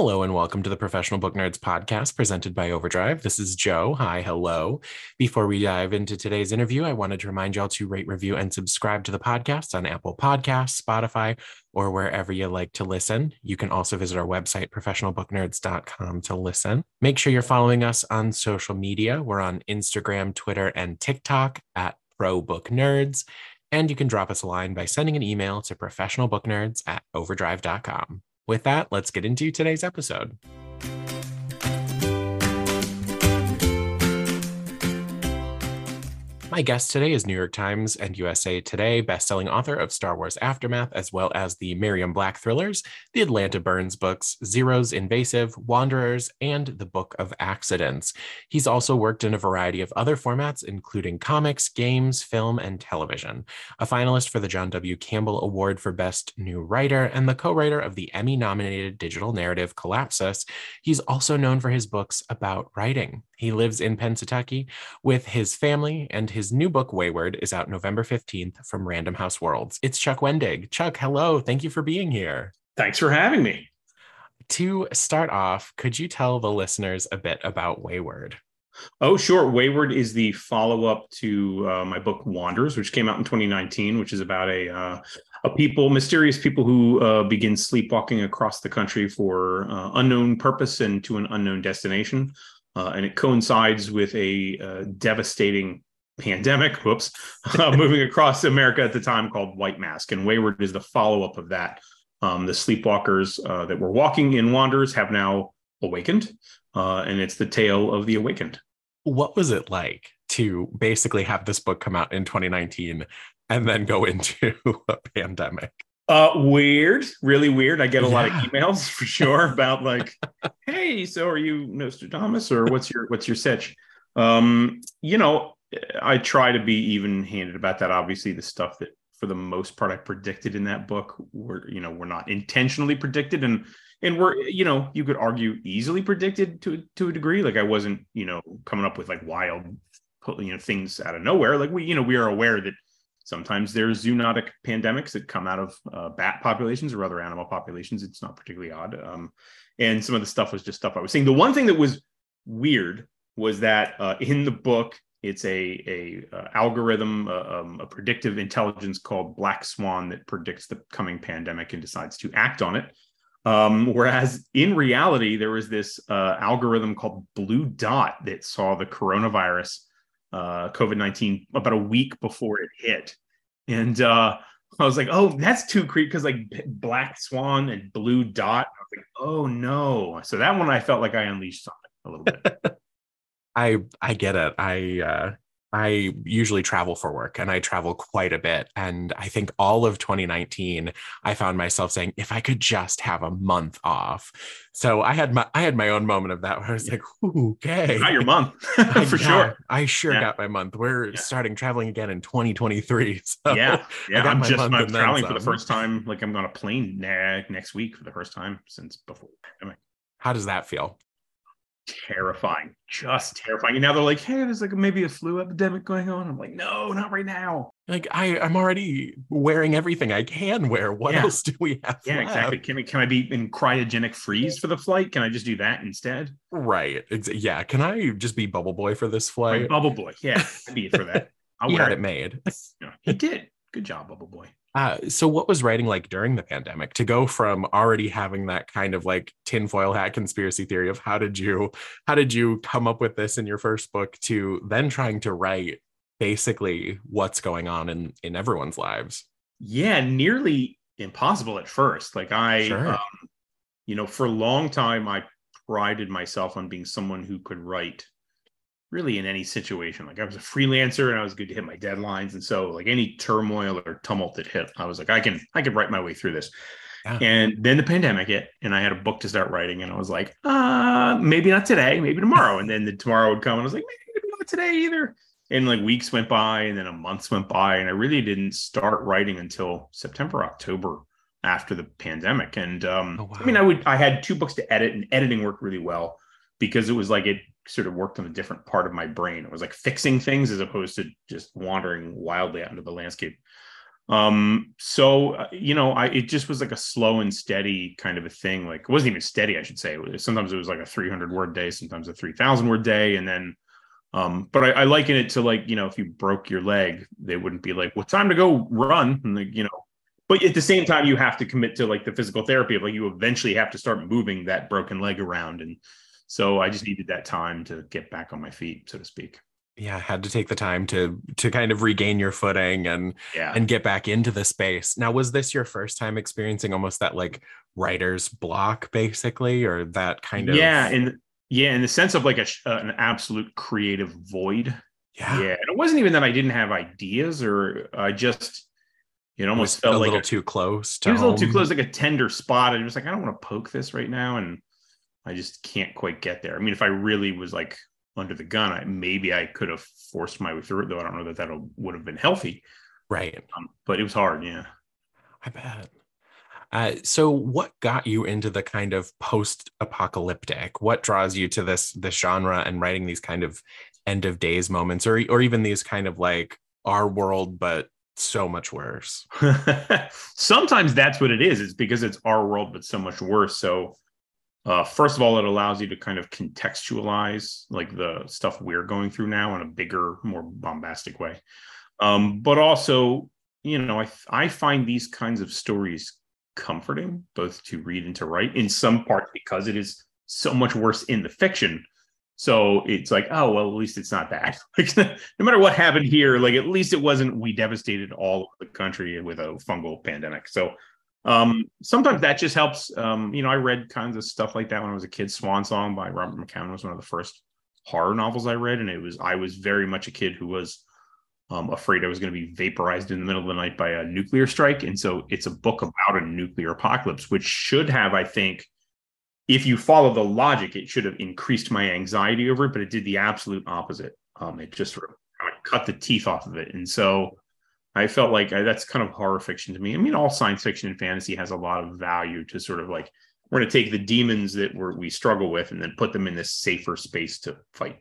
Hello and welcome to the Professional Book Nerds podcast presented by Overdrive. This is Joe. Hi, hello. Before we dive into today's interview, I wanted to remind y'all to rate, review, and subscribe to the podcast on Apple Podcasts, Spotify, or wherever you like to listen. You can also visit our website, professionalbooknerds.com, to listen. Make sure you're following us on social media. We're on Instagram, Twitter, and TikTok at Pro Book Nerds. And you can drop us a line by sending an email to professionalbooknerds at overdrive.com. With that, let's get into today's episode. My guest today is New York Times and USA Today bestselling author of Star Wars Aftermath, as well as the Miriam Black thrillers, the Atlanta Burns books, Zer0es Invasive, Wanderers, and The Book of Accidents. He's also worked in a variety of other formats, including comics, games, film, and television. A finalist for the John W. Campbell Award for Best New Writer and the co writer of the Emmy nominated digital narrative Collapsus, he's also known for his books about writing. He lives in Pennsyltucky with his family, and his new book, Wayward, is out November 15th from Random House Worlds. It's Chuck Wendig. Chuck, hello. Thank you for being here. Thanks for having me. To start off, could you tell the listeners a bit about Wayward? Oh, sure. Wayward is the follow up to uh, my book Wanderers, which came out in 2019, which is about a uh, a people, mysterious people who uh, begin sleepwalking across the country for uh, unknown purpose and to an unknown destination. Uh, and it coincides with a uh, devastating pandemic, whoops, uh, moving across America at the time called White Mask. And Wayward is the follow up of that. Um, the sleepwalkers uh, that were walking in Wanderers have now awakened, uh, and it's the tale of the awakened. What was it like to basically have this book come out in 2019 and then go into a pandemic? Uh, weird, really weird. I get a yeah. lot of emails for sure about like, "Hey, so are you Nostradamus or what's your what's your sitch?" Um, you know, I try to be even-handed about that. Obviously, the stuff that for the most part I predicted in that book were you know were not intentionally predicted, and and we're you know you could argue easily predicted to to a degree. Like I wasn't you know coming up with like wild you know things out of nowhere. Like we you know we are aware that Sometimes there's zoonotic pandemics that come out of uh, bat populations or other animal populations. It's not particularly odd. Um, and some of the stuff was just stuff I was seeing. The one thing that was weird was that uh, in the book, it's a a uh, algorithm, uh, um, a predictive intelligence called Black Swan that predicts the coming pandemic and decides to act on it. Um, whereas in reality, there was this uh, algorithm called Blue Dot that saw the coronavirus uh, COVID 19 about a week before it hit. And uh, I was like, oh, that's too creepy because like Black Swan and Blue Dot. I was like, oh no. So that one I felt like I unleashed something a little bit. I I get it. I uh I usually travel for work and I travel quite a bit. And I think all of 2019, I found myself saying, if I could just have a month off. So I had my I had my own moment of that where I was like, okay. Not your month for sure. I sure yeah. got my month. We're yeah. starting traveling again in 2023. So yeah. Yeah. I'm just I'm traveling for the first time. Like I'm on a plane next week for the first time since before How does that feel? Terrifying, just terrifying. And now they're like, hey, there's like maybe a flu epidemic going on. I'm like, no, not right now. Like I, I'm already wearing everything I can wear. What yeah. else do we have? Yeah, left? exactly. Can we, can I be in cryogenic freeze for the flight? Can I just do that instead? Right. Yeah. Can I just be Bubble Boy for this flight? Right, Bubble Boy. Yeah, I'd be for that. I'll he had it, it made. Yeah, he did. Good job, Bubble Boy. Uh, so what was writing like during the pandemic to go from already having that kind of like tinfoil hat conspiracy theory of how did you how did you come up with this in your first book to then trying to write basically what's going on in in everyone's lives yeah nearly impossible at first like i sure. um, you know, for a long time, I prided myself on being someone who could write really in any situation. Like I was a freelancer and I was good to hit my deadlines. And so like any turmoil or tumult that hit, I was like, I can, I can write my way through this. Yeah. And then the pandemic hit and I had a book to start writing. And I was like, uh, maybe not today, maybe tomorrow. and then the tomorrow would come and I was like, maybe not today either. And like weeks went by and then a month went by. And I really didn't start writing until September, October after the pandemic. And um, oh, wow. I mean, I would, I had two books to edit and editing worked really well because it was like it sort of worked on a different part of my brain. It was like fixing things as opposed to just wandering wildly out into the landscape. Um, so uh, you know, I it just was like a slow and steady kind of a thing. Like it wasn't even steady, I should say. Sometimes it was like a 300 word day, sometimes a 3,000 word day, and then. Um, but I, I liken it to like you know, if you broke your leg, they wouldn't be like, "Well, time to go run," and like, you know. But at the same time, you have to commit to like the physical therapy of like you eventually have to start moving that broken leg around and so I just needed that time to get back on my feet, so to speak. Yeah, had to take the time to to kind of regain your footing and yeah. and get back into the space. Now, was this your first time experiencing almost that like writer's block, basically, or that kind of yeah, and yeah, in the sense of like a, uh, an absolute creative void. Yeah, yeah, and it wasn't even that I didn't have ideas, or I just it almost felt a like little a, too close. To it was home. a little too close, like a tender spot. I was like, I don't want to poke this right now, and I just can't quite get there. I mean, if I really was like under the gun, I, maybe I could have forced my way through it, though I don't know that that would have been healthy. Right. Um, but it was hard. Yeah. I bet. Uh, so, what got you into the kind of post-apocalyptic? What draws you to this this genre and writing these kind of end of days moments, or or even these kind of like our world, but so much worse? Sometimes that's what it is. It's because it's our world, but so much worse. So, uh, first of all, it allows you to kind of contextualize like the stuff we're going through now in a bigger, more bombastic way. Um, but also, you know, I I find these kinds of stories comforting, both to read and to write. In some part, because it is so much worse in the fiction. So it's like, oh well, at least it's not that. Like, no matter what happened here, like at least it wasn't we devastated all of the country with a fungal pandemic. So um, sometimes that just helps. Um, you know, I read kinds of stuff like that when I was a kid. Swan Song by Robert McCammon was one of the first horror novels I read, and it was I was very much a kid who was um, afraid I was going to be vaporized in the middle of the night by a nuclear strike. And so it's a book about a nuclear apocalypse, which should have, I think, if you follow the logic, it should have increased my anxiety over it, but it did the absolute opposite. Um, it just sort of cut the teeth off of it. And so I felt like I, that's kind of horror fiction to me. I mean, all science fiction and fantasy has a lot of value to sort of like we're going to take the demons that we're, we struggle with and then put them in this safer space to fight.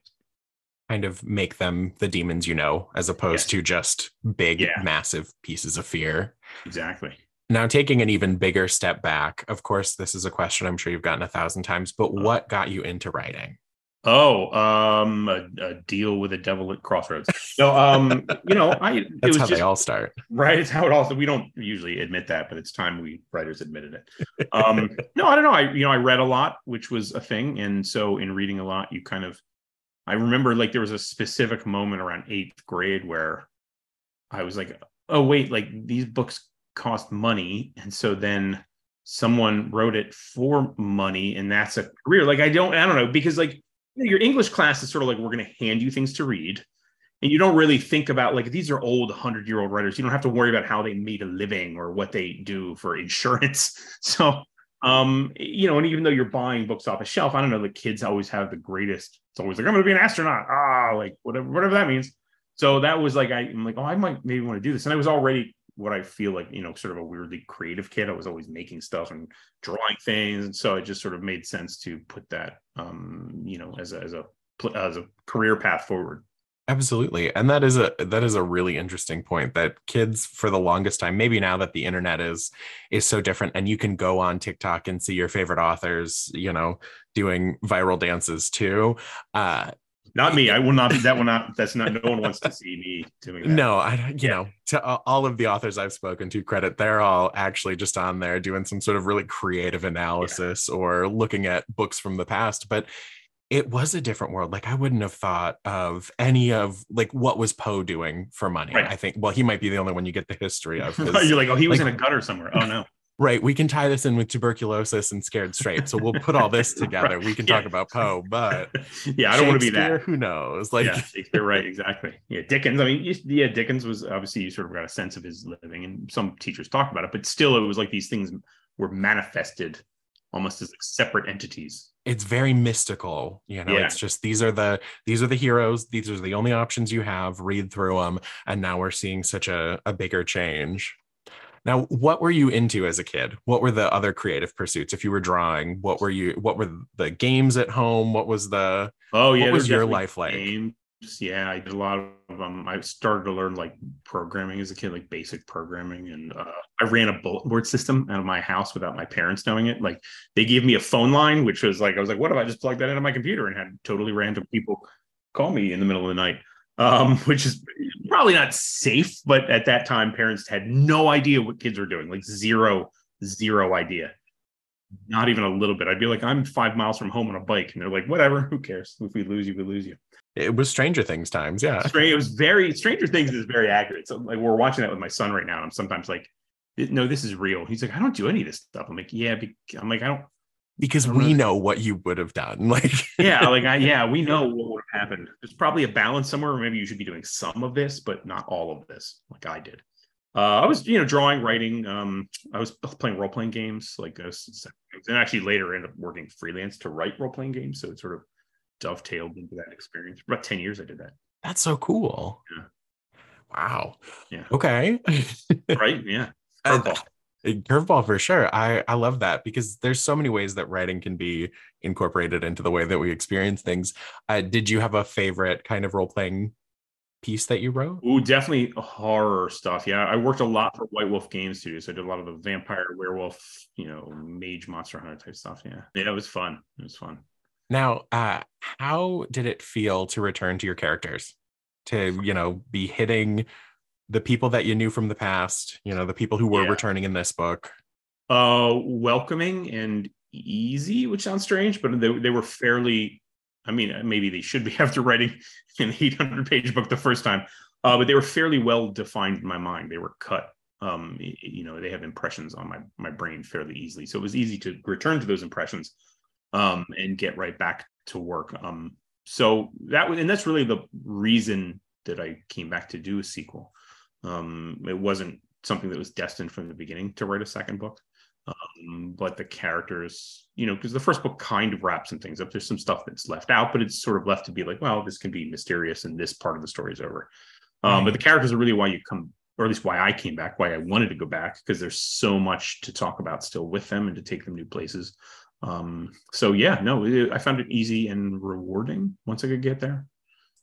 Kind of make them the demons you know, as opposed to just big, yeah. massive pieces of fear. Exactly. Now, taking an even bigger step back, of course, this is a question I'm sure you've gotten a thousand times, but what got you into writing? Oh, um, a, a, deal with a devil at crossroads. No, um, you know, I that's how just, they all start, right? It's how it all. Starts. We don't usually admit that, but it's time we writers admitted it. Um, no, I don't know. I you know I read a lot, which was a thing, and so in reading a lot, you kind of. I remember like there was a specific moment around eighth grade where I was like, oh wait, like these books cost money, and so then someone wrote it for money, and that's a career. Like I don't, I don't know, because like your English class is sort of like we're going to hand you things to read, and you don't really think about like these are old hundred year old writers. You don't have to worry about how they made a living or what they do for insurance. So, um, you know, and even though you're buying books off a shelf, I don't know. The kids always have the greatest. It's always like I'm going to be an astronaut. Ah, like whatever, whatever that means. So that was like I, I'm like, oh, I might maybe want to do this, and I was already what I feel like, you know, sort of a weirdly creative kid. I was always making stuff and drawing things, and so it just sort of made sense to put that, um, you know, as a as a as a career path forward. Absolutely. And that is a that is a really interesting point that kids for the longest time, maybe now that the internet is is so different and you can go on TikTok and see your favorite authors, you know, doing viral dances too. Uh not me. I will not be. That will not. That's not. No one wants to see me doing that. No, I. You know, to uh, all of the authors I've spoken to, credit they're all actually just on there doing some sort of really creative analysis yeah. or looking at books from the past. But it was a different world. Like I wouldn't have thought of any of like what was Poe doing for money. Right. I think. Well, he might be the only one you get the history of. You're like, oh, he was like, in a gutter somewhere. Oh no. Right. We can tie this in with tuberculosis and scared straight. So we'll put all this together. right. We can talk about Poe, but yeah, I don't want to be that. Who knows? Like, yeah, Shakespeare, right? Exactly. Yeah, Dickens. I mean, yeah, Dickens was obviously you sort of got a sense of his living, and some teachers talk about it, but still, it was like these things were manifested almost as like separate entities. It's very mystical, you know. Yeah. It's just these are the these are the heroes. These are the only options you have. Read through them, and now we're seeing such a, a bigger change. Now, what were you into as a kid? What were the other creative pursuits? If you were drawing, what were you? What were the games at home? What was the? Oh yeah, what was your life like? Games. Yeah, I did a lot of them. I started to learn like programming as a kid, like basic programming, and uh, I ran a bulletin board system out of my house without my parents knowing it. Like they gave me a phone line, which was like I was like, what if I just plugged that into my computer and had totally random people call me in the middle of the night? Um, which is probably not safe. But at that time, parents had no idea what kids were doing, like zero, zero idea. Not even a little bit. I'd be like, I'm five miles from home on a bike. And they're like, whatever, who cares? If we lose you, we lose you. It was Stranger Things times, yeah. It was very Stranger Things is very accurate. So like we're watching that with my son right now. And I'm sometimes like, no, this is real. He's like, I don't do any of this stuff. I'm like, yeah, I'm like, I don't because we know what you would have done. Like, yeah, like I, yeah, we know what would have happened. There's probably a balance somewhere. Maybe you should be doing some of this, but not all of this, like I did. Uh, I was, you know, drawing, writing. Um, I was playing role playing games, like, uh, and actually later ended up working freelance to write role playing games. So it sort of dovetailed into that experience. For about ten years, I did that. That's so cool. Yeah. Wow. Yeah. Okay. right. Yeah. Curveball. Curveball for sure. I I love that because there's so many ways that writing can be incorporated into the way that we experience things. Uh, did you have a favorite kind of role playing piece that you wrote? Oh, definitely horror stuff. Yeah, I worked a lot for White Wolf Game Studios. So I did a lot of the vampire, werewolf, you know, mage, monster hunter type stuff. Yeah, yeah, it was fun. It was fun. Now, uh, how did it feel to return to your characters? To you know, be hitting the people that you knew from the past, you know, the people who were yeah. returning in this book? Uh, welcoming and easy, which sounds strange, but they, they were fairly, I mean, maybe they should be after writing an 800 page book the first time, uh, but they were fairly well defined in my mind. They were cut. Um, you know, they have impressions on my, my brain fairly easily. So it was easy to return to those impressions um, and get right back to work. Um, so that was, and that's really the reason that I came back to do a sequel. Um, it wasn't something that was destined from the beginning to write a second book. Um, but the characters, you know, because the first book kind of wraps some things up. There's some stuff that's left out, but it's sort of left to be like, well, this can be mysterious and this part of the story is over. Um, But the characters are really why you come, or at least why I came back, why I wanted to go back, because there's so much to talk about still with them and to take them new places. Um, so yeah, no, it, I found it easy and rewarding once I could get there.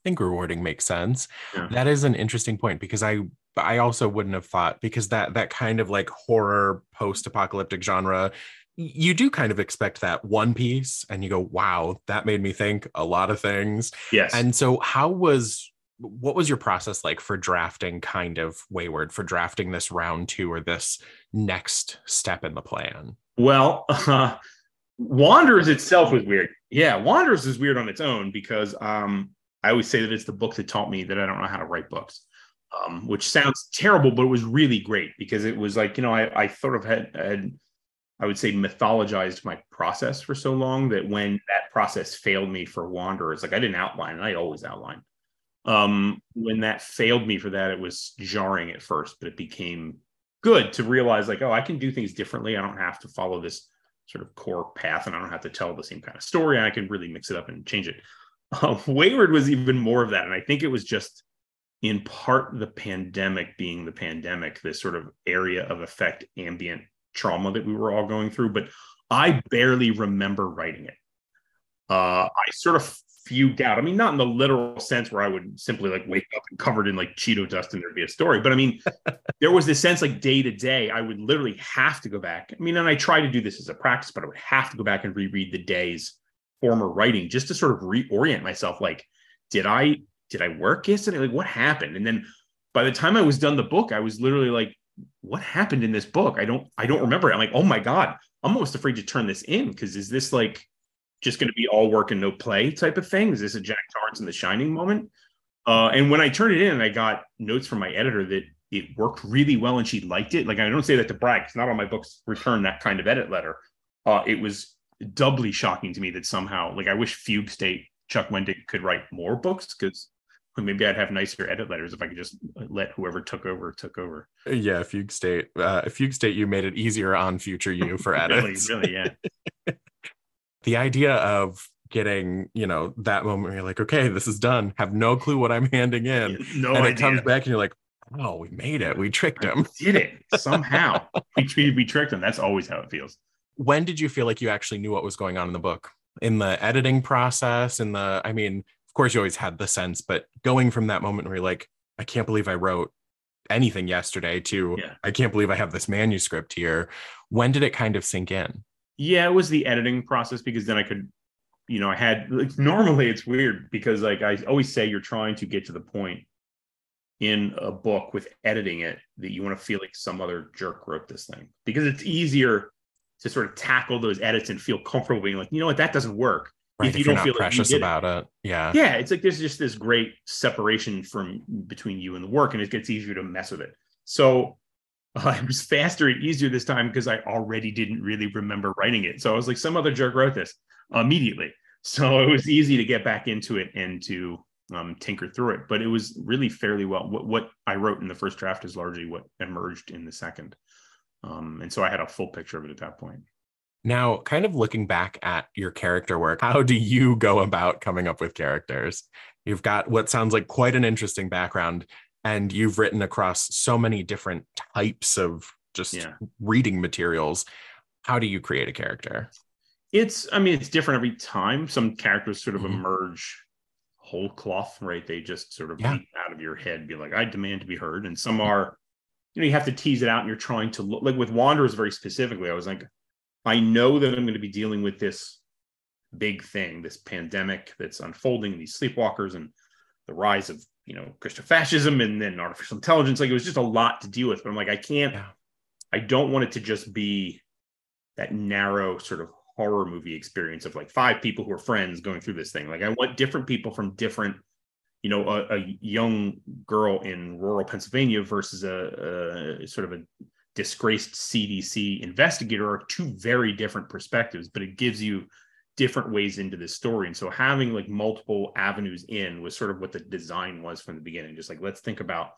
I think rewarding makes sense. Yeah. That is an interesting point because I I also wouldn't have thought because that that kind of like horror post-apocalyptic genre you do kind of expect that one piece and you go wow that made me think a lot of things yes and so how was what was your process like for drafting kind of wayward for drafting this round two or this next step in the plan well uh, wanderers itself was weird yeah wanderers is weird on its own because um i always say that it's the book that taught me that i don't know how to write books um, which sounds terrible, but it was really great because it was like, you know, I, I sort of had, had, I would say, mythologized my process for so long that when that process failed me for Wanderers, like I didn't outline, and I always outline. Um, when that failed me for that, it was jarring at first, but it became good to realize, like, oh, I can do things differently. I don't have to follow this sort of core path, and I don't have to tell the same kind of story. I can really mix it up and change it. Uh, Wayward was even more of that, and I think it was just in part the pandemic being the pandemic, this sort of area of effect ambient trauma that we were all going through, but I barely remember writing it. Uh, I sort of fugued out. I mean, not in the literal sense where I would simply like wake up and covered in like Cheeto dust and there'd be a story, but I mean, there was this sense like day to day, I would literally have to go back. I mean, and I try to do this as a practice, but I would have to go back and reread the day's former writing just to sort of reorient myself. Like, did I did I work yesterday? Like, what happened? And then by the time I was done the book, I was literally like, what happened in this book? I don't, I don't remember. It. I'm like, oh my God, I'm almost afraid to turn this in because is this like just going to be all work and no play type of thing? Is this a Jack Torrance in the Shining moment? Uh, and when I turned it in, I got notes from my editor that it worked really well and she liked it. Like I don't say that to brag, it's not all my books return that kind of edit letter. Uh, it was doubly shocking to me that somehow, like I wish Fugue State Chuck Wendig could write more books because maybe I'd have nicer edit letters if I could just let whoever took over took over. Yeah, Fugue State. Uh, Fugue State, you made it easier on future you for edits. really, really, yeah. the idea of getting you know that moment where you're like okay this is done have no clue what i'm handing in no and idea. it comes back and you're like oh we made it we tricked him did it somehow we, we tricked him that's always how it feels when did you feel like you actually knew what was going on in the book in the editing process in the i mean of course you always had the sense but going from that moment where you're like i can't believe i wrote anything yesterday to Yeah. i can't believe i have this manuscript here when did it kind of sink in yeah it was the editing process because then i could you know i had like, normally it's weird because like i always say you're trying to get to the point in a book with editing it that you want to feel like some other jerk wrote this thing because it's easier to sort of tackle those edits and feel comfortable being like you know what? That doesn't work. Right if if, you don't feel like precious it. about it yeah. Yeah it's like there's just this great separation from between you and the work and it gets easier to mess with it. So uh, it was faster and easier this time because i already didn't really remember writing it. So i was like some other jerk wrote this immediately. So it was easy to get back into it and to um, tinker through it but it was really fairly well what, what i wrote in the first draft is largely what emerged in the second um, and so i had a full picture of it at that point Now, kind of looking back at your character work, how do you go about coming up with characters? You've got what sounds like quite an interesting background, and you've written across so many different types of just Yeah. reading materials. How do you create a character? it's i mean it's different every time some characters sort of Mhm. emerge whole cloth right they just sort of Yeah. out of your head be like i demand to be heard and some are you know you have to tease it out and you're trying to look like with wanderers very specifically i was like i know that i'm going to be dealing with this big thing this pandemic that's unfolding these sleepwalkers and the rise of you know christian fascism and then artificial intelligence like it was just a lot to deal with but i'm like i can't Yeah. i don't want it to just be that narrow sort of horror movie experience of like five people who are friends going through this thing. Like I want different people from different, you know, a, a young girl in rural Pennsylvania versus a, a sort of a disgraced CDC investigator are two very different perspectives, but it gives you different ways into this story. And so having like multiple avenues in was sort of what the design was from the beginning. Just like let's think about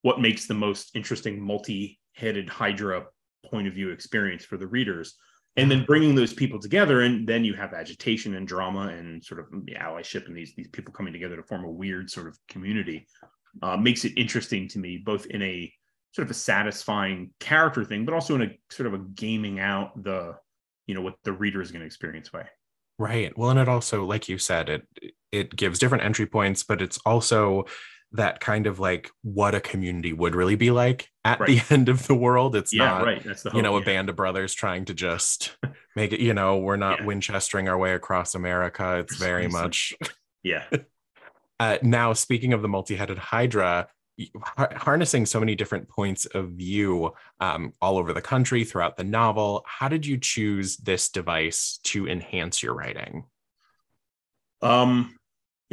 what makes the most interesting multi-headed Hydra point of view experience for the readers and then bringing those people together and then you have agitation and drama and sort of allyship and these these people coming together to form a weird sort of community uh, makes it interesting to me both in a sort of a satisfying character thing but also in a sort of a gaming out the you know what the reader is going to experience way Right. Well, and it also, like you said, it it gives different entry points, but it's also that kind of like what a community would really be like at the end of the world. It's yeah not right that's the you know, hope, a band of brothers trying to just make it, you know, we're not Yeah. Winchestering our way across America. It's very much. yeah yeah Uh, now, speaking of the multi headed Hydra, harnessing so many different points of view um, all over the country throughout the novel, how did you choose this device to enhance your writing? Um,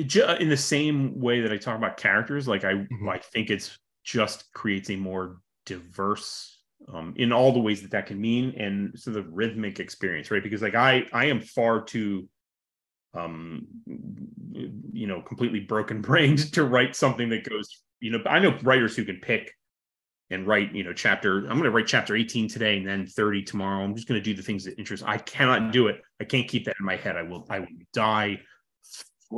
in the same way that I talk about characters, like I, Mhm. I think it's just creates a more diverse, um, in all the ways that that can mean, and sort of rhythmic experience, right? Because like I, I am far too, um, you know, completely broken brained to write something that goes, you know, I know writers who can pick and write, you know, chapter. I'm going to write chapter 18 today and then 30 tomorrow. I'm just going to do the things that interest. I cannot do it. I can't keep that in my head. I will. I will die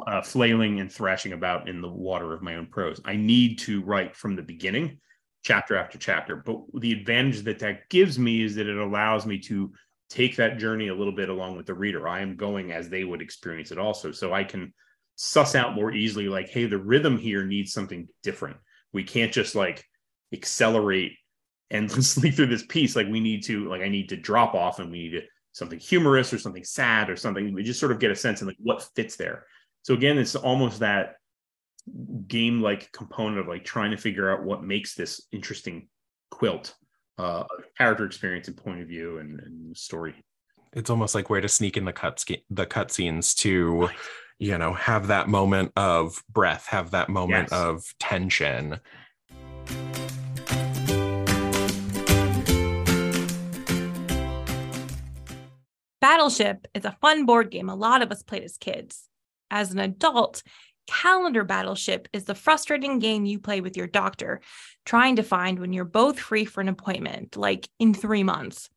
uh, flailing and thrashing about in the water of my own prose. I need to write from the beginning, chapter after chapter. But the advantage that that gives me is that it allows me to take that journey a little bit along with the reader. I am going as they would experience it also. So I can suss out more easily, like, hey, the rhythm here needs something different. We can't just like accelerate endlessly through this piece. Like we need to, like, I need to drop off and we need to, something humorous or something sad or something. We just sort of get a sense of like what fits there. So again, it's almost that game like component of like trying to figure out what makes this interesting quilt uh character experience and point of view and, and story it's almost like where to sneak in the cut the cut scenes to you know have that moment of breath have that moment yes. of tension Battleship is a fun board game a lot of us played as kids. As an adult, Calendar Battleship is the frustrating game you play with your doctor, trying to find when you're both free for an appointment, like in three months.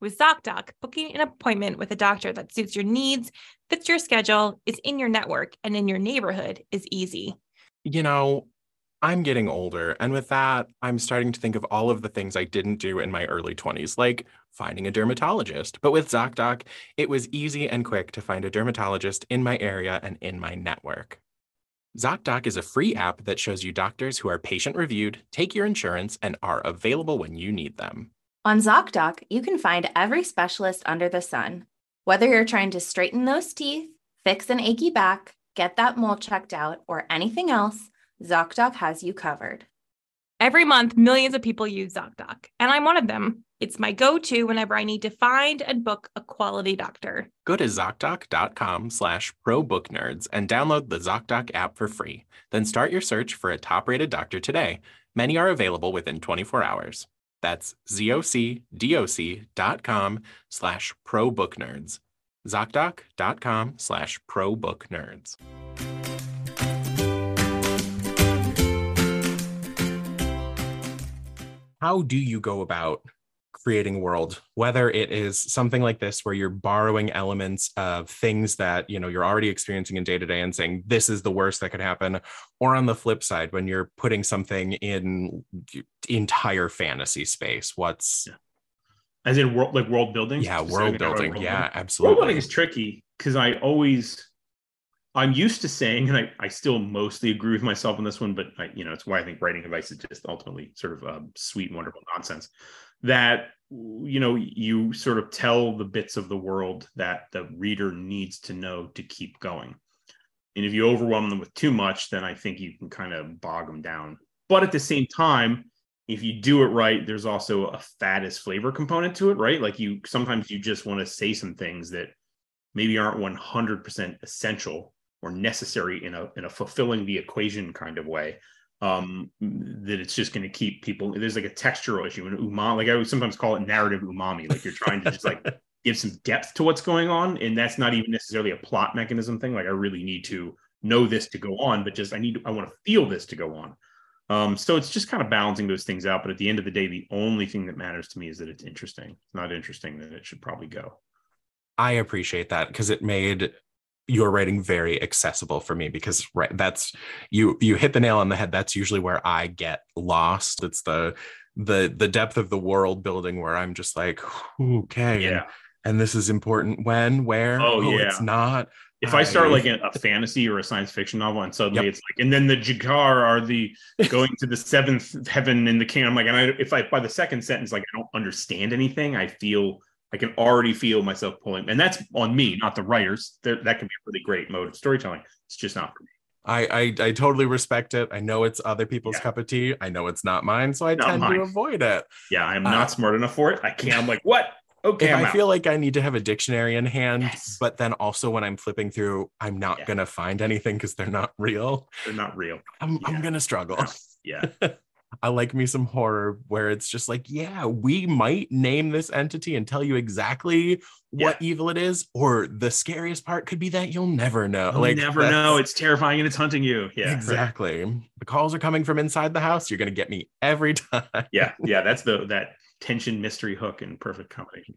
With ZocDoc, booking an appointment with a doctor that suits your needs, fits your schedule, is in your network, and in your neighborhood is easy. You know, I'm getting older. And with that, I'm starting to think of all of the things I didn't do in my early 20s, like finding a dermatologist. But with ZocDoc, it was easy and quick to find a dermatologist in my area and in my network. ZocDoc is a free app that shows you doctors who are patient reviewed, take your insurance, and are available when you need them. On ZocDoc, you can find every specialist under the sun. Whether you're trying to straighten those teeth, fix an achy back, get that mole checked out, or anything else, ZocDoc has you covered. Every month, millions of people use ZocDoc, and I'm one of them. It's my go-to whenever I need to find and book a quality doctor. Go to ZocDoc.com slash ProBookNerds and download the ZocDoc app for free. Then start your search for a top-rated doctor today. Many are available within 24 hours. That's ZocDoc.com slash ProBookNerds. ZocDoc.com slash ProBookNerds. How do you go about creating a world whether it is something like this where you're borrowing elements of things that you know you're already experiencing in day to day and saying this is the worst that could happen or on the flip side when you're putting something in entire fantasy space what's as in world like world building yeah world building. world yeah building. absolutely. World building is tricky because i always I'm used to saying, and I, I still mostly agree with myself on this one, but I, you know, it's why I think writing advice is just ultimately sort of um, sweet wonderful nonsense. That you know, you sort of tell the bits of the world that the reader needs to know to keep going. And if you overwhelm them with too much, then I think you can kind of bog them down. But at the same time, if you do it right, there's also a fattest flavor component to it, right? Like you sometimes you just want to say some things that maybe aren't 100% essential or necessary in a in a fulfilling the equation kind of way um that it's just going to keep people there's like a textural issue and umami like i would sometimes call it narrative umami like you're trying to just like give some depth to what's going on and that's not even necessarily a plot mechanism thing like i really need to know this to go on but just i need i want to feel this to go on. Um so it's just kind of balancing those things out but at the end of the day the only thing that matters to me is that it's interesting. It's not interesting that it should probably go. I appreciate that because it made your writing very accessible for me because right that's you you hit the nail on the head. That's usually where i get lost. It's the the the depth of the world building where i'm just like okay yeah. and, and this is important. When where? Oh, oh yeah. it's not if I, start like a, a, fantasy or a science fiction novel and suddenly yep. it's like, and then the Jagar are the going to the seventh heaven in the kingdom. I'm like, and I, if I, by the second sentence, like I don't understand anything, I feel I can already feel myself pulling, and that's on me, not the writers. They're, that can be a really great mode of storytelling. It's just not for me. I, I, I totally respect it. I know it's other people's yeah. cup of tea. I know it's not mine, so I not tend mine. to avoid it. Yeah, I'm not uh, smart enough for it. I can't. I'm like, what? Okay, I feel like I need to have a dictionary in hand, yes. but then also when I'm flipping through, I'm not yeah. gonna find anything because they're not real. They're not real. I'm yeah. I'm gonna struggle. Yeah. I like me some horror where it's just like, yeah, we might name this entity and tell you exactly what yeah. evil it is, or the scariest part could be that you'll never know. You'll like never know. It's terrifying and it's hunting you. Yeah. Exactly. Right. The calls are coming from inside the house. You're gonna get me every time. yeah. Yeah. That's the that tension mystery hook in perfect combination.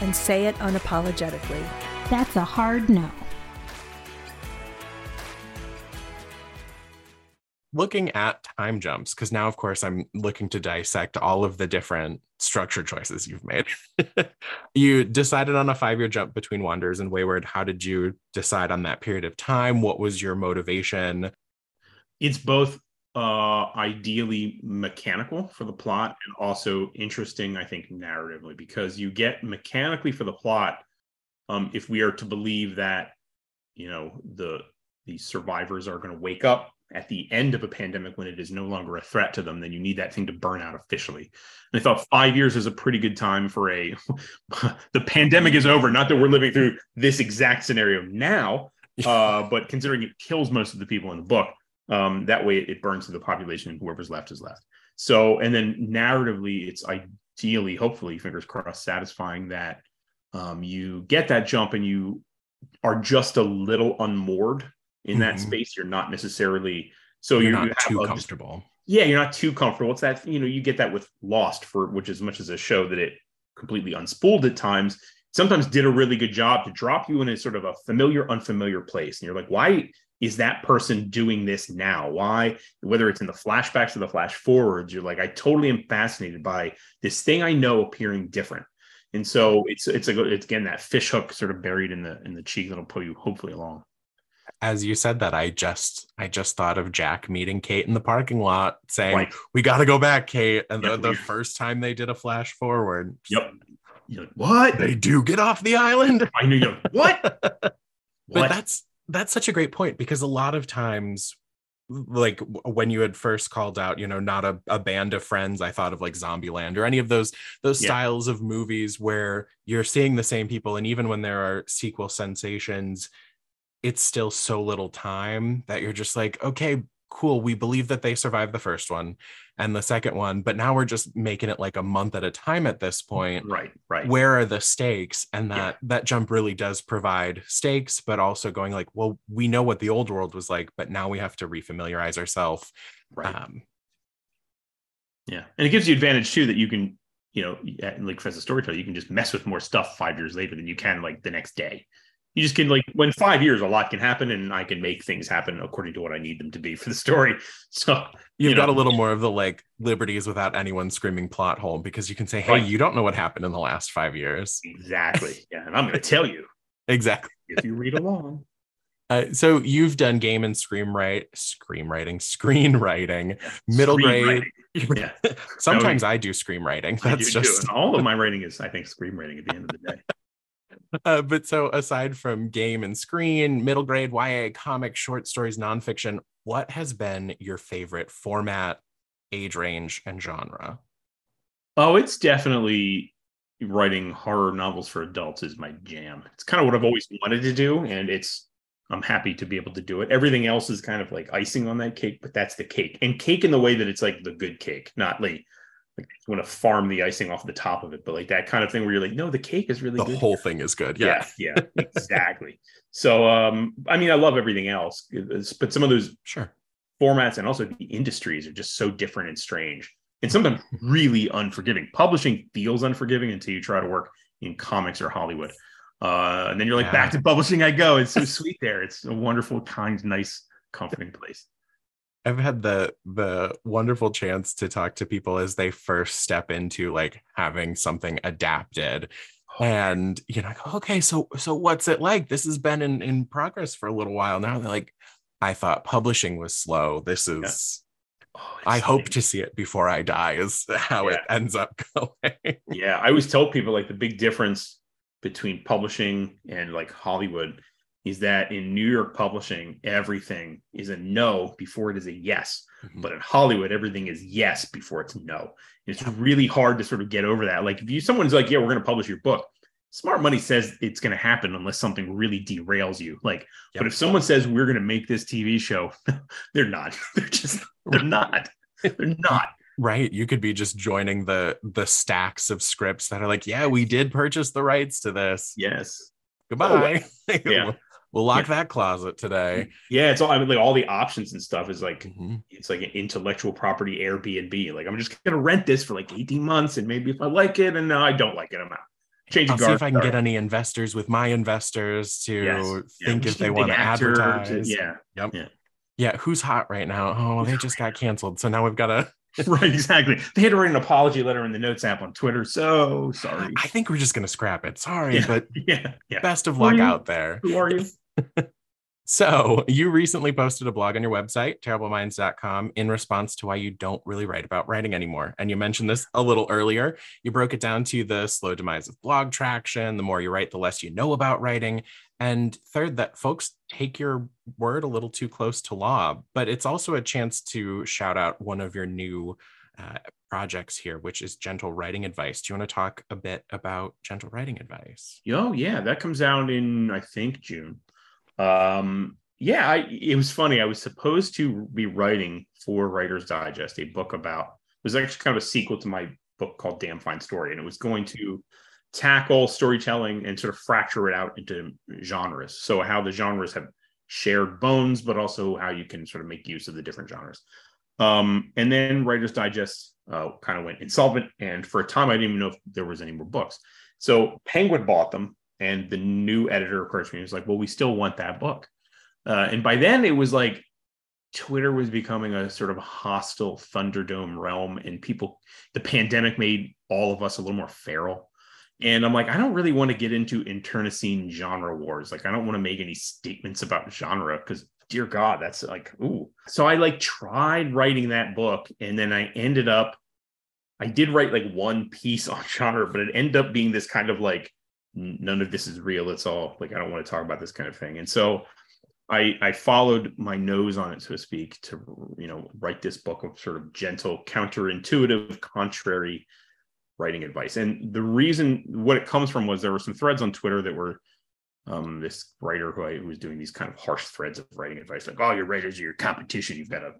and say it unapologetically. That's a hard no. looking at time jumps because now of course i'm looking to dissect all of the different structure choices you've made you decided on a five year jump between wanderers and wayward how did you decide on that period of time what was your motivation it's both uh ideally mechanical for the plot and also interesting i think narratively because you get mechanically for the plot um if we are to believe that you know the the survivors are going to wake up at the end of a pandemic when it is no longer a threat to them, then you need that thing to burn out officially. And I thought five years is a pretty good time for a the pandemic is over. Not that we're living through this exact scenario now, uh, but considering it kills most of the people in the book, um, that way it burns through the population and whoever's left is left. So, and then narratively, it's ideally, hopefully, fingers crossed, satisfying that um, you get that jump and you are just a little unmoored in mm-hmm. that space. You're not necessarily so you're, you're not too a, comfortable. Yeah, you're not too comfortable. It's that you know you get that with Lost for which as much as a show that it completely unspooled at times. Sometimes did a really good job to drop you in a sort of a familiar, unfamiliar place, and you're like, why is that person doing this now? Why, whether it's in the flashbacks or the flash forwards, you're like, I totally am fascinated by this thing I know appearing different. And so it's it's a it's again that fish hook sort of buried in the in the cheek that'll pull you hopefully along as you said that i just i just thought of jack meeting kate in the parking lot saying Right. we got to go back kate and the, Yep. the first time they did a flash forward Yep. You're like, what? they do get off the island I knew you're what? but What? that's that's such a great point because a lot of times like when you had first called out you know not a, a band of friends i thought of like zombieland or any of those those Yeah. styles of movies where you're seeing the same people and even when there are sequel sensations it's still so little time that you're just like okay cool we believe that they survived the first one and the second one but now we're just making it like a month at a time at this point right, right. where are the stakes and Yeah. that that jump really does provide stakes but also going like well we know what the old world was like but now we have to refamiliarize ourselves right. um yeah. And it gives you advantage too that you can, you know, yeah, like as a storyteller, you can just mess with more stuff five years later than you can like the next day. You just can like when five years, a lot can happen, and I can make things happen according to what I need them to be for the story. So you've you got a little more of the like liberties without anyone screaming plot hole because you can say hey Right. you don't know what happened in the last five years exactly. Yeah, and I'm going to tell you exactly if you read along. uh, so you've done game and screenwrite screenwriting screenwriting middle grade Yeah, sometimes i do screenwriting I that's do just all of my writing is, I think, screenwriting at the end of the day. Uh, but so aside from game and screen, middle grade, YA, comic, short stories, nonfiction, what has been your favorite format, age range, and genre? Oh, it's definitely writing horror novels for adults is my jam. It's kind of what I've always wanted to do, and it's I'm happy to be able to do it. Everything else is kind of like icing on that cake, but that's the cake, and cake in the way that it's like the good cake, not like like you want to farm the icing off the top of it, but like that kind of thing where you're like, no, the cake is really The good. whole thing is good. Yeah. yeah, yeah, exactly. so, um, I mean, I love everything else, but some of those Sure. formats and also the industries are just so different and strange and sometimes really unforgiving publishing feels unforgiving until you try to work in comics or hollywood uh, and then you're like Yeah. back to publishing i go it's so sweet there it's a wonderful kind nice comforting place I've had the the wonderful chance to talk to people as they first step into like having something adapted. Oh. And you know, I go, okay, so so what's it like? This has been in, in progress for a little while now. They're like, I thought publishing was slow. This is Oh, I hope to see it before I die, is how it ends up going. Yeah, I always tell people like the big difference between publishing and like Hollywood is that in New York publishing, everything is a no before it is a yes. Mhm. But in Hollywood, everything is yes before it's no. It's really hard to sort of get over that. Like if you someone's like, yeah, we're going to publish your book. Smart money says it's going to happen unless something really derails you. Like, Yep. but if someone says we're going to make this TV show, they're not. They're just they're not. They're not. Right. You could be just joining the the stacks of scripts that are like, yeah, we did purchase the rights to this. Yes. Goodbye. Yeah. We'll lock that closet today. Yeah, it's all I mean, like all the options and stuff is like Mhm. it's like an intellectual property Airbnb. Like I'm just gonna rent this for like 18 months, and maybe if I like it, and no, I don't like it, I'm out. Change I'll see if I can get any investors with my investors to Yes. Think just if they want to actor to- yeah, Yep. Yeah. Yeah. Who's hot right now? Oh, they just got canceled. So now we've got to. right, exactly. They had to write an apology letter in the notes app on Twitter. So sorry. I think we're just going to scrap it. Sorry, Yeah. but Yeah, yeah. best of luck out there. Who are you? So, you recently posted a blog on your website, terribleminds.com, in response to why you don't really write about writing anymore. And you mentioned this a little earlier. You broke it down to the slow demise of blog traction. The more you write, the less you know about writing. And third, that folks take your word a little too close to law. But it's also a chance to shout out one of your new uh, projects here, which is Gentle Writing Advice. Do you want to talk a bit about Gentle Writing Advice? Oh yeah, that comes out in I think June. Um, yeah, I, it was funny. I was supposed to be writing for Writer's Digest a book about. It was actually kind of a sequel to my book called Damn Fine Story, and it was going to tackle storytelling and sort of fracture it out into genres. So how the genres have shared bones, but also how you can sort of make use of the different genres. Um, and then Writer's Digest uh, kind of went insolvent, and for a time I didn't even know if there was any more books. So Penguin bought them, and the new editor approached me and was like, "Well, we still want that book." Uh, and by then, it was like Twitter was becoming a sort of hostile Thunderdome realm, and people, the pandemic made all of us a little more feral. And I'm like, I don't really want to get into internecine genre wars. Like, I don't want to make any statements about genre because, dear God, that's like, ooh. So I like tried writing that book, and then I ended up I did write like one piece on genre, but it ended up being this kind of like none of this is real. It's all like I don't want to talk about this kind of thing. And so I I followed my nose on it, so to speak, to you know write this book of sort of gentle, counterintuitive, contrary writing advice. And the reason what it comes from was there were some threads on Twitter that were um, this writer who, I, who was doing these kind of harsh threads of writing advice, like, "Oh, your writers are your competition. You've got to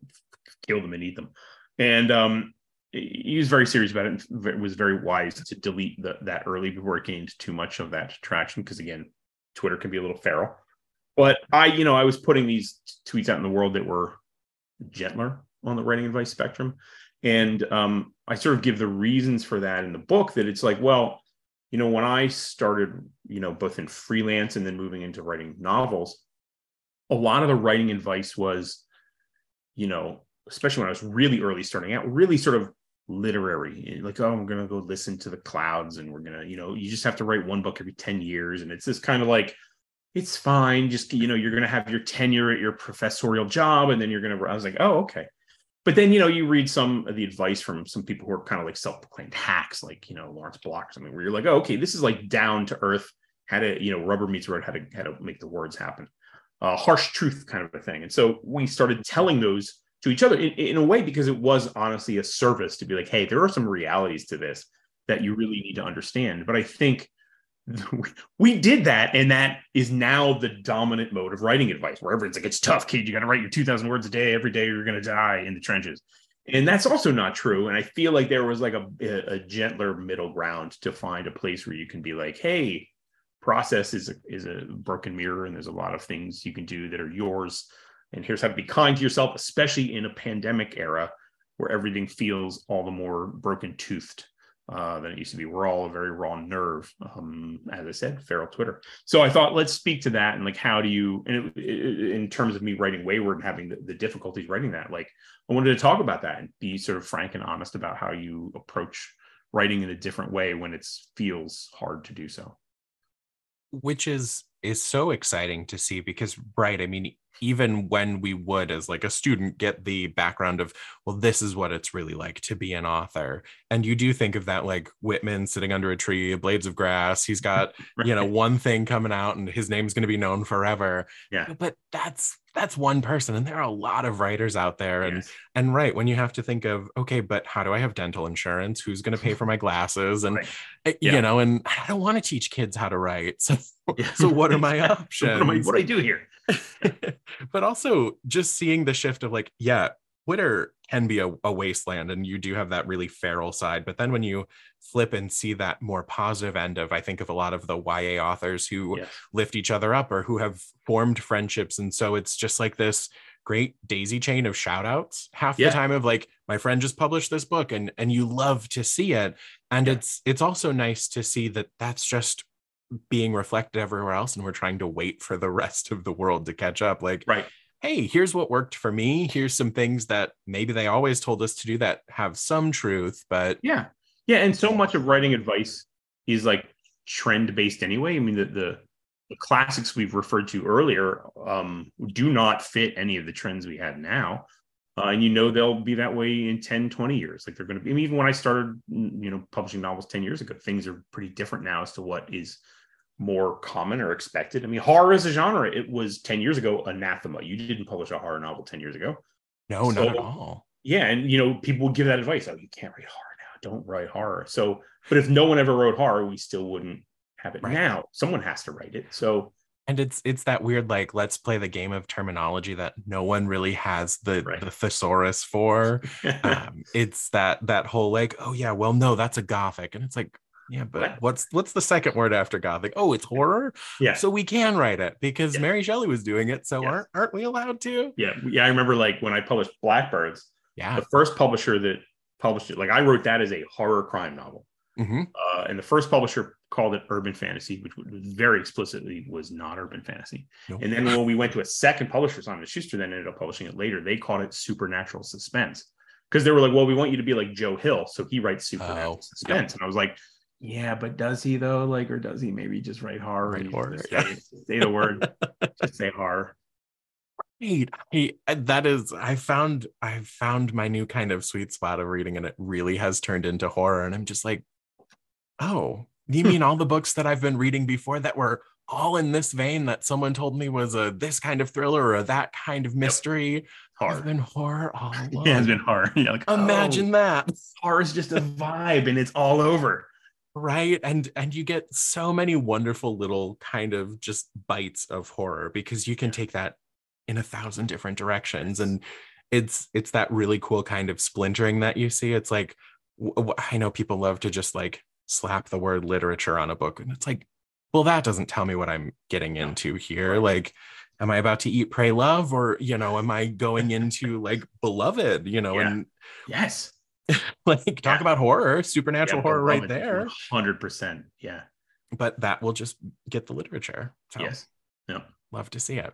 kill them and eat them." And um, he was very serious about it and was very wise to delete the, that early before it gained too much of that traction because again twitter can be a little feral. But i you know i was putting these tweets out in the world that were gentler on the writing advice spectrum. And um, i sort of give the reasons for that in the book that it's like well you know when i started you know both in freelance and then moving into writing novels a lot of the writing advice was you know especially when I was really early starting out, really sort of literary, like, oh, I'm to go listen to the clouds and we're to, you know, you just have to write one book every 10 years. And it's this kind of like, it's fine. Just, you know, you're to have your tenure at your professorial job. And then you're to, I was like, oh, okay. But then, you know, you read some of the advice from some people who are kind of like self proclaimed hacks, like, you know, Lawrence Block or something, where you're like, oh, okay, this is like down to earth, how to, you know, rubber meets road, how to, how to make the words happen. Uh, harsh truth kind of a thing. And so we started telling those to each other in, in a way because it was honestly a service to be like, hey, there are some realities to this that you really need to understand. But I think we did that, and that is now the dominant mode of writing advice, where everyone's like, it's tough, kid. You got to write your 2,000 words a day every day, you're going to die in the trenches. And that's also not true. And I feel like there was like a, a gentler middle ground to find a place where you can be like, hey, process is a, is a broken mirror, and there's a lot of things you can do that are yours and here's how to be kind to yourself, especially in a pandemic era where everything feels all the more broken toothed uh, than it used to be. We're all a very raw nerve, um, as I said, feral Twitter. So I thought let's speak to that and like how do you, and it, it, in terms of me writing Wayward and having the, the difficulties writing that, like I wanted to talk about that and be sort of frank and honest about how you approach writing in a different way when it feels hard to do so. Which is is so exciting to see because right i mean even when we would as like a student get the background of well this is what it's really like to be an author and you do think of that like whitman sitting under a tree blades of grass he's got right. you know one thing coming out and his name's going to be known forever yeah but that's that's one person and there are a lot of writers out there and yes. and right when you have to think of okay but how do i have dental insurance who's going to pay for my glasses and right. Eh, yeah. you know and i don't want to teach kids how to write so yeah. so what are my options what, I, what do i do here but also just seeing the shift of like yeah twitter can be a, a, wasteland and you do have that really feral side but then when you flip and see that more positive end of i think of a lot of the ya authors who yes. lift each other up or who have formed friendships and so it's just like this great daisy chain of shout outs half yeah. the time of like my friend just published this book and and you love to see it and yeah. it's it's also nice to see that that's just being reflected everywhere else and we're trying to wait for the rest of the world to catch up like right hey, here's what worked for me. Here's some things that maybe they always told us to do that have some truth, but yeah. Yeah. And so much of writing advice is like trend based anyway. I mean, the, the, the classics we've referred to earlier um, do not fit any of the trends we have now. Uh, and you know they'll be that way in 10 20 years like they're going to be I mean, even when i started you know publishing novels 10 years ago things are pretty different now as to what is more common or expected. I mean, horror as a genre, it was 10 years ago anathema. You didn't publish a horror novel 10 years ago. No, so, not at all. Yeah. And, you know, people would give that advice. Oh, you can't write horror now. Don't write horror. So, but if no one ever wrote horror, we still wouldn't have it right. now. Someone has to write it. So, and it's it's that weird like let's play the game of terminology that no one really has the right. the thesaurus for um, it's that that whole like oh yeah well no that's a gothic and it's like yeah, but what's what's the second word after gothic? Oh, it's horror. Yeah. So we can write it because yeah. Mary Shelley was doing it. So aren't aren't we allowed to? Yeah. Yeah. I remember like when I published Blackbirds. Yeah. The first publisher that published it, like I wrote that as a horror crime novel. Mm-hmm. Uh, and the first publisher called it urban fantasy, which very explicitly was not urban fantasy. Nope. And then when we went to a second publisher, Simon Schuster, then ended up publishing it later. They called it supernatural suspense because they were like, "Well, we want you to be like Joe Hill, so he writes supernatural oh, suspense." Yep. And I was like, yeah, but does he though? Like, or does he maybe just write horror? Write horror. Say, yeah. say the word. just say horror. Hey, that is. I found. I found my new kind of sweet spot of reading, and it really has turned into horror. And I'm just like, oh, you hmm. mean all the books that I've been reading before that were all in this vein that someone told me was a this kind of thriller or a that kind of mystery? Yep. Horror. Has been horror all along. Yeah, it's been horror. Yeah, like, oh, Imagine oh, that. Horror is just a vibe, and it's all over right and and you get so many wonderful little kind of just bites of horror because you can take that in a thousand different directions and it's it's that really cool kind of splintering that you see. It's like i know people love to just like slap the word literature on a book and it's like well that doesn't tell me what i'm getting into here. like am i about to eat pray love or you know am i going into like beloved you know yeah. and yes like yeah. talk about horror, supernatural yeah, horror right there. Hundred percent. Yeah. But that will just get the literature. So yes. Yeah. Love to see it.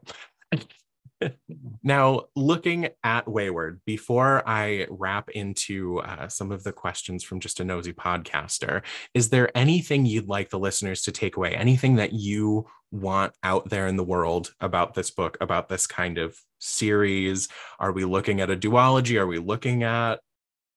now, looking at Wayward, before I wrap into uh, some of the questions from just a nosy podcaster, is there anything you'd like the listeners to take away? Anything that you want out there in the world about this book, about this kind of series? Are we looking at a duology? Are we looking at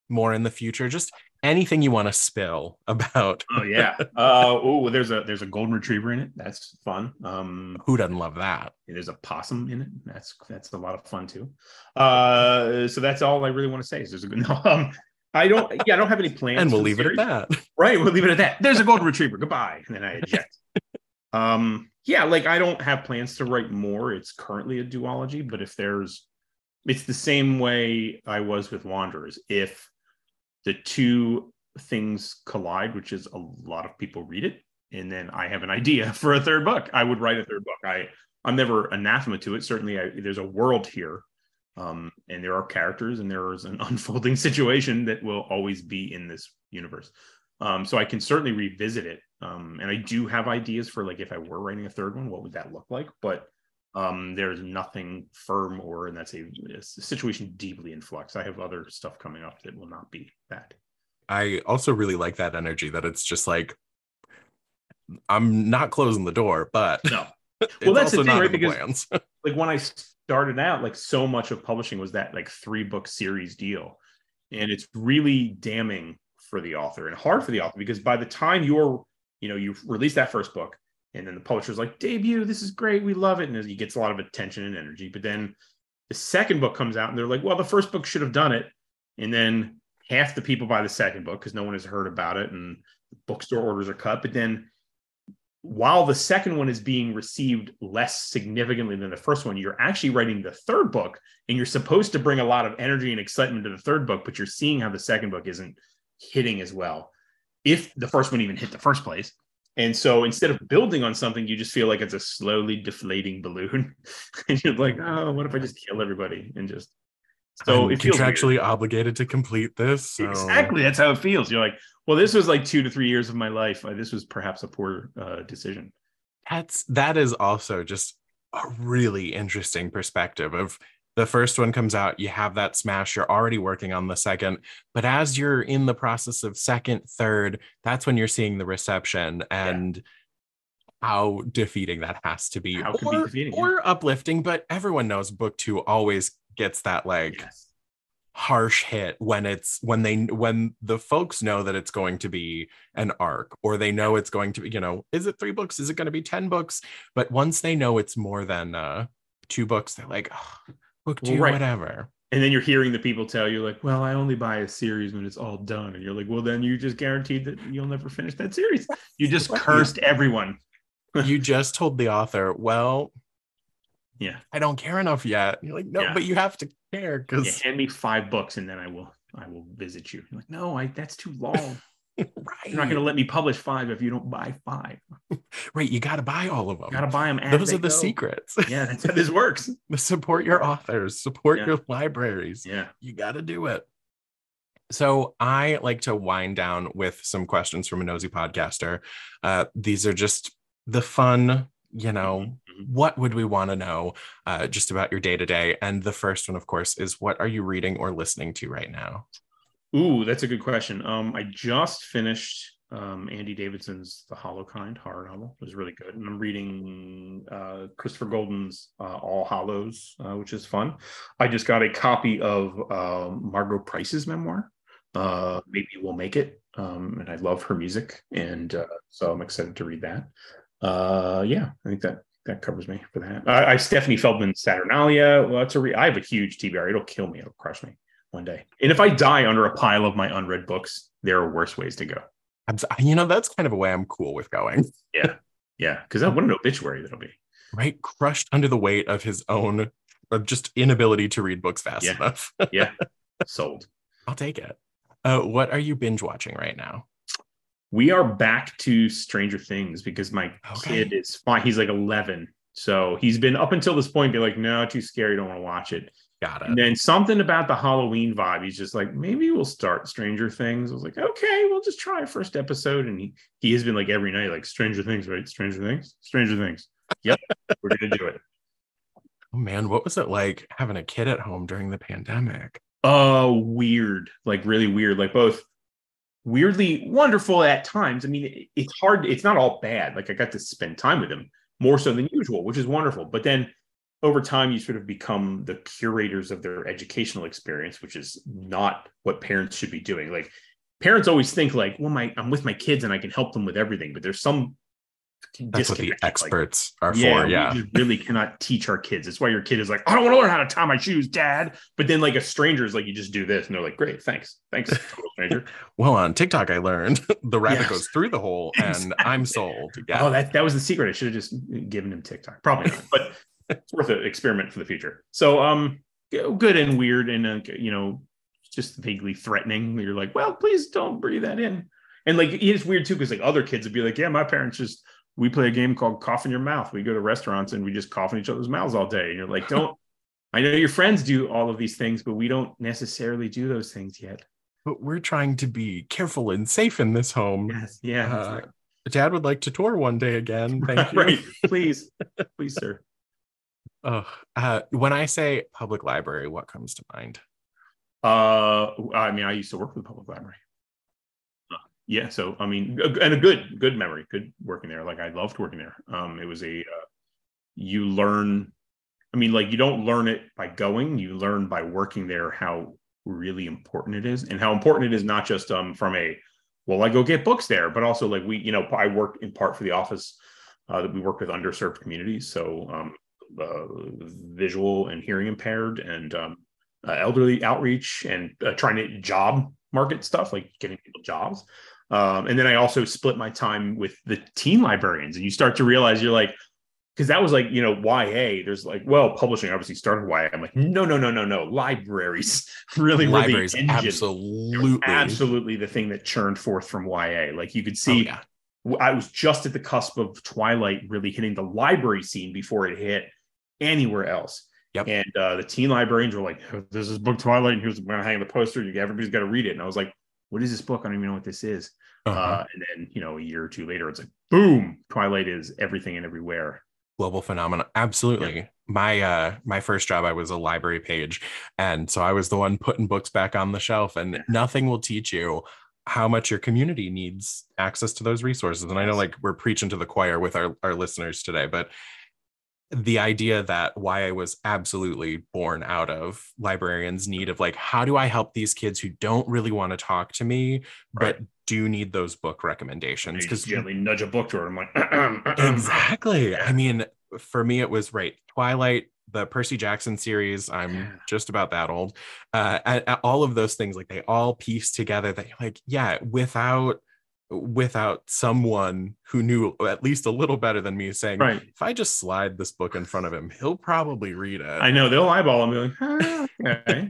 more in the future? Just anything you want to spill about. oh yeah. Uh, oh, there's a there's a golden retriever in it. That's fun. Um, Who doesn't love that? There's a possum in it. That's that's a lot of fun too. Uh, so that's all I really want to say. Is there's a good. No, um, I don't. Yeah, I don't have any plans. and we'll leave series. it at that. Right. We'll leave it at that. There's a golden retriever. Goodbye. And then I eject. um. Yeah. Like I don't have plans to write more. It's currently a duology, but if there's, it's the same way I was with Wanderers. If the two things collide, which is a lot of people read it, and then I have an idea for a third book. I would write a third book. I I'm never anathema to it. Certainly, I, there's a world here, um, and there are characters, and there is an unfolding situation that will always be in this universe. Um, so I can certainly revisit it, um, and I do have ideas for like if I were writing a third one, what would that look like? But um, there's nothing firm or and that's a, a, situation deeply in flux. I have other stuff coming up that will not be that. I also really like that energy that it's just like i'm not closing the door but no. well, that's the thing, right? Because like when I started out, like so much of publishing was that like three book series deal, and it's really damning for the author and hard for the author because by the time you're, you know, you release that first book, and then the publisher's like, debut, this is great, we love it, and he gets a lot of attention and energy, but then the second book comes out, and they're like, well, the first book should have done it, and then half the people buy the second book because no one has heard about it, and bookstore orders are cut, but then while the second one is being received less significantly than the first one, you're actually writing the third book and you're supposed to bring a lot of energy and excitement to the third book, but you're seeing how the second book isn't hitting as well. If the first one even hit the first place. And so instead of building on something, you just feel like it's a slowly deflating balloon. and you're like, oh, what if I just kill everybody and just so I'm it contractually obligated to complete this. So. Exactly. That's how it feels. You're like, well, this was like two to three years of my life. Uh, this was perhaps a poor uh, decision. That's that is also just a really interesting perspective of the first one comes out, you have that smash, you're already working on the second. But as you're in the process of second, third, that's when you're seeing the reception and yeah. how defeating that has to be. How or, be defeating, or uplifting, but everyone knows book two always gets that like yes harsh hit when it's when they when the folks know that it's going to be an arc or they know it's going to be you know is it three books is it going to be 10 books but once they know it's more than uh two books they're like oh, book two right. whatever. And then you're hearing the people tell you like well i only buy a series when it's all done. And you're like well then you just guaranteed that you'll never finish that series. You just cursed everyone. You just told the author well yeah. I don't care enough yet. You're like no yeah. but you have to care because yeah, hand me five books and then i will i will visit you. You're like no i that's too long right you're not going to let me publish five if you don't buy five. Right you got to buy all of them. Got to buy them those are the go. secrets. Yeah that's how this works. Support your authors support yeah. your libraries. Yeah. You got to do it. So I like to wind down with some questions from a nosy podcaster. Uh, these are just the fun you know mm-hmm, mm-hmm. what would we want to know uh, just about your day to day and the first one of course is what are you reading or listening to right now ooh that's a good question. Um, i just finished um, andy davidson's the hollow kind horror novel. It was really good. And i'm reading uh, christopher golden's uh, all hallows uh, which is fun. I just got a copy of um, margo price's memoir. Uh, maybe we'll make it. Um, and i love her music. And uh, so i'm excited to read that. Uh, yeah, I think that that covers me for that. I, I Stephanie Feldman Saturnalia. Well, it's a re- I have a huge TBR. It'll kill me. It'll crush me one day. And if I die under a pile of my unread books, there are worse ways to go. I'm, you know, that's kind of a way I'm cool with going. yeah, yeah, because what an obituary that'll be. Right, crushed under the weight of his own, of just inability to read books fast yeah. enough. yeah, sold. I'll take it. Uh, what are you binge watching right now? we are back to Stranger Things because my okay. kid is fine. He's like 11. So he's been up until this point, be like, no, too scary. Don't want to watch it. Got it. And then something about the Halloween vibe. He's just like, maybe we'll start Stranger Things. I was like, okay, we'll just try a first episode. And he he has been like every night, like Stranger Things, right? Stranger Things, Stranger Things. Yep, we're gonna do it. Oh man, what was it like having a kid at home during the pandemic? Oh, weird. Like really weird. Like both weirdly wonderful at times. I mean, it's hard, it's not all bad. Like I got to spend time with him more so than usual, which is wonderful. But then over time, you sort of become the curators of their educational experience, which is not what parents should be doing. Like parents always think like, well, my I'm with my kids and I can help them with everything, but there's some that's what the experts like, are yeah, for. Yeah, we really cannot teach our kids. It's why your kid is like, I don't want to learn how to tie my shoes, Dad. But then, like a stranger is like, you just do this, and they're like, Great, thanks, thanks, total stranger. well, on TikTok, I learned the rabbit yes. goes through the hole, and exactly. I'm sold. Yeah. Oh, that that was the secret. I should have just given him TikTok. Probably not, but it's worth an experiment for the future. So, um, good and weird, and uh, you know, just vaguely threatening. You're like, well, please don't breathe that in. And like, it's weird too, because like other kids would be like, yeah, my parents just we play a game called cough in your mouth. We go to restaurants and we just cough in each other's mouths all day. And you're like, don't, I know your friends do all of these things, but we don't necessarily do those things yet. But we're trying to be careful and safe in this home. Yes. Yeah. Uh, Dad would like to tour one day again. Thank you. right. Please. Please, sir. Oh, uh, when I say public library, what comes to mind? Uh, I mean, I used to work for the public library yeah so i mean and a good good memory good working there like i loved working there um it was a uh, you learn. I mean, like you don't learn it by going; you learn by working there. How really important it is, and how important it is not just um from a well, I go get books there, but also like we, you know, I work in part for the office uh, that we work with underserved communities, so um, uh, visual and hearing impaired and um, uh, elderly outreach and uh, trying to job market stuff like getting people jobs. Um, and then I also split my time with the teen librarians, and you start to realize you're like, because that was like you know YA. There's like well, publishing obviously started YA. I'm like no no no no no libraries really libraries really absolutely absolutely the thing that churned forth from YA. Like you could see. Oh, yeah. I was just at the cusp of Twilight really hitting the library scene before it hit anywhere else. Yep. And uh, the teen librarians were like, "This is book Twilight, and here's going to hang the poster. Everybody's got to read it." And I was like, "What is this book? I don't even know what this is." Uh-huh. Uh, and then you know, a year or two later, it's like, boom! Twilight is everything and everywhere. global phenomenon absolutely yeah. my uh my first job i was a library page and so i was the one putting books back on the shelf and yeah. nothing will teach you how much your community needs access to those resources and i know like we're preaching to the choir with our, our listeners today but the idea that YA was absolutely born out of librarians' need of like, how do I help these kids who don't really want to talk to me, right. but do need those book recommendations? Because gently nudge a book door. I'm like, exactly. I mean, for me, it was right. Twilight, the Percy Jackson series. I'm yeah. just about that old. Uh, and, and all of those things, like they all piece together. That like, yeah, without without someone who knew at least a little better than me saying, right. if I just slide this book in front of him, he'll probably read it. I know they'll eyeball him. Like, ah, okay.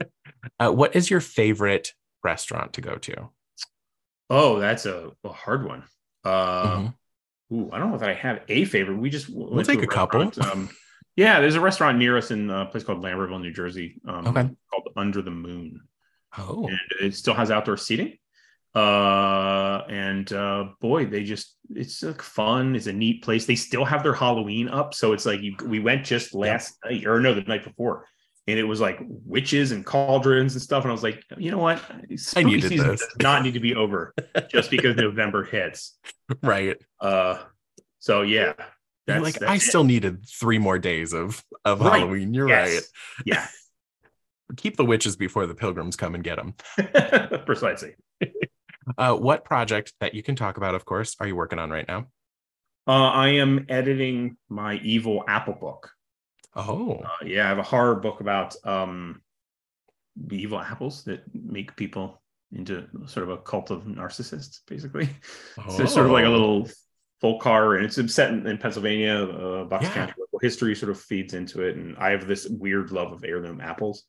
uh, what is your favorite restaurant to go to? Oh, that's a, a hard one. Uh, mm-hmm. Ooh, I don't know that I have a favorite. We just we'll take a, a couple. Um, yeah, there's a restaurant near us in a place called Lambertville, New Jersey, um, okay. called Under the Moon. Oh, and it still has outdoor seating uh and uh boy they just it's like fun it's a neat place they still have their halloween up so it's like you we went just last yeah. night or no the night before and it was like witches and cauldrons and stuff and i was like you know what Spooky season this. does not need to be over just because november hits right uh so yeah that's, like that's i it. still needed three more days of of right. halloween you're yes. right yeah keep the witches before the pilgrims come and get them precisely uh, what project that you can talk about, of course, are you working on right now? Uh, I am editing my evil apple book. Oh, uh, yeah, I have a horror book about um, the evil apples that make people into sort of a cult of narcissists, basically. Oh. So it's sort of like a little folk horror, and it's set in, in Pennsylvania. Uh, Bucks yeah. County local history sort of feeds into it, and I have this weird love of heirloom apples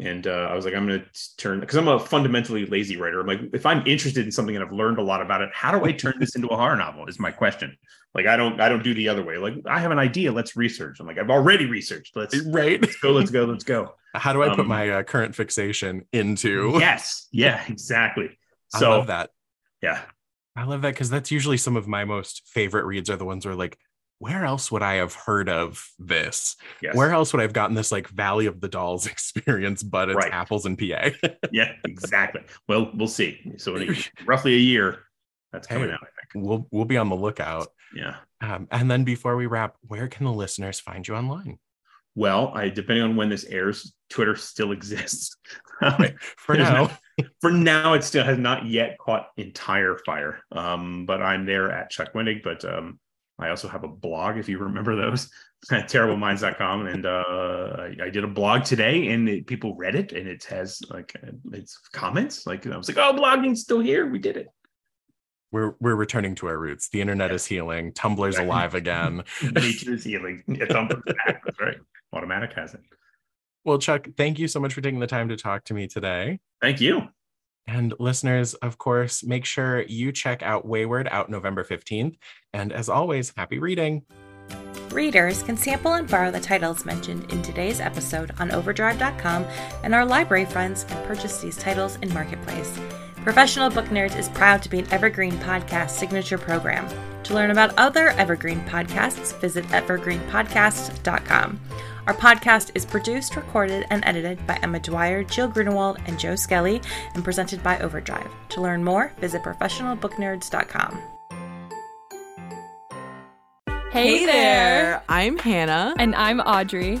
and uh, I was like, I'm going to turn because I'm a fundamentally lazy writer. I'm like, if I'm interested in something and I've learned a lot about it, how do I turn this into a horror novel? Is my question. Like, I don't, I don't do the other way. Like, I have an idea. Let's research. I'm like, I've already researched. Let's right. Let's go. Let's go. Let's go. How do I um, put my uh, current fixation into? Yes. Yeah. Exactly. So, I love that. Yeah. I love that because that's usually some of my most favorite reads are the ones where like where else would I have heard of this? Yes. Where else would I have gotten this like Valley of the Dolls experience, but it's right. apples and PA? yeah, exactly. Well, we'll see. So in roughly a year, that's coming hey, out. I think we'll we'll be on the lookout. Yeah. Um, and then before we wrap, where can the listeners find you online? Well, I depending on when this airs, Twitter still exists. for now, for now, it still has not yet caught entire fire. Um, but I'm there at Chuck Wendig. But um, I also have a blog, if you remember those, at terribleminds.com. And uh, I, I, did a blog today and it, people read it and it has like, it's comments. Like, I was like, oh, blogging's still here. We did it. We're, we're returning to our roots. The internet yeah. is healing. Tumblr's alive again. Nature is healing. Tumblr's back. That's right. Automattic has it. Well, Chuck, thank you so much for taking the time to talk to me today. Thank you. And listeners, of course, make sure you check out Wayward out November 15th. And as always, happy reading. Readers can sample and borrow the titles mentioned in today's episode on overdrive.com, and our library friends can purchase these titles in Marketplace. Professional Book Nerds is proud to be an Evergreen Podcast signature program. To learn about other Evergreen podcasts, visit evergreenpodcast.com. Our podcast is produced, recorded, and edited by Emma Dwyer, Jill Grunewald, and Joe Skelly, and presented by Overdrive. To learn more, visit professionalbooknerds.com. Hey, there. I'm Hannah. And I'm Audrey.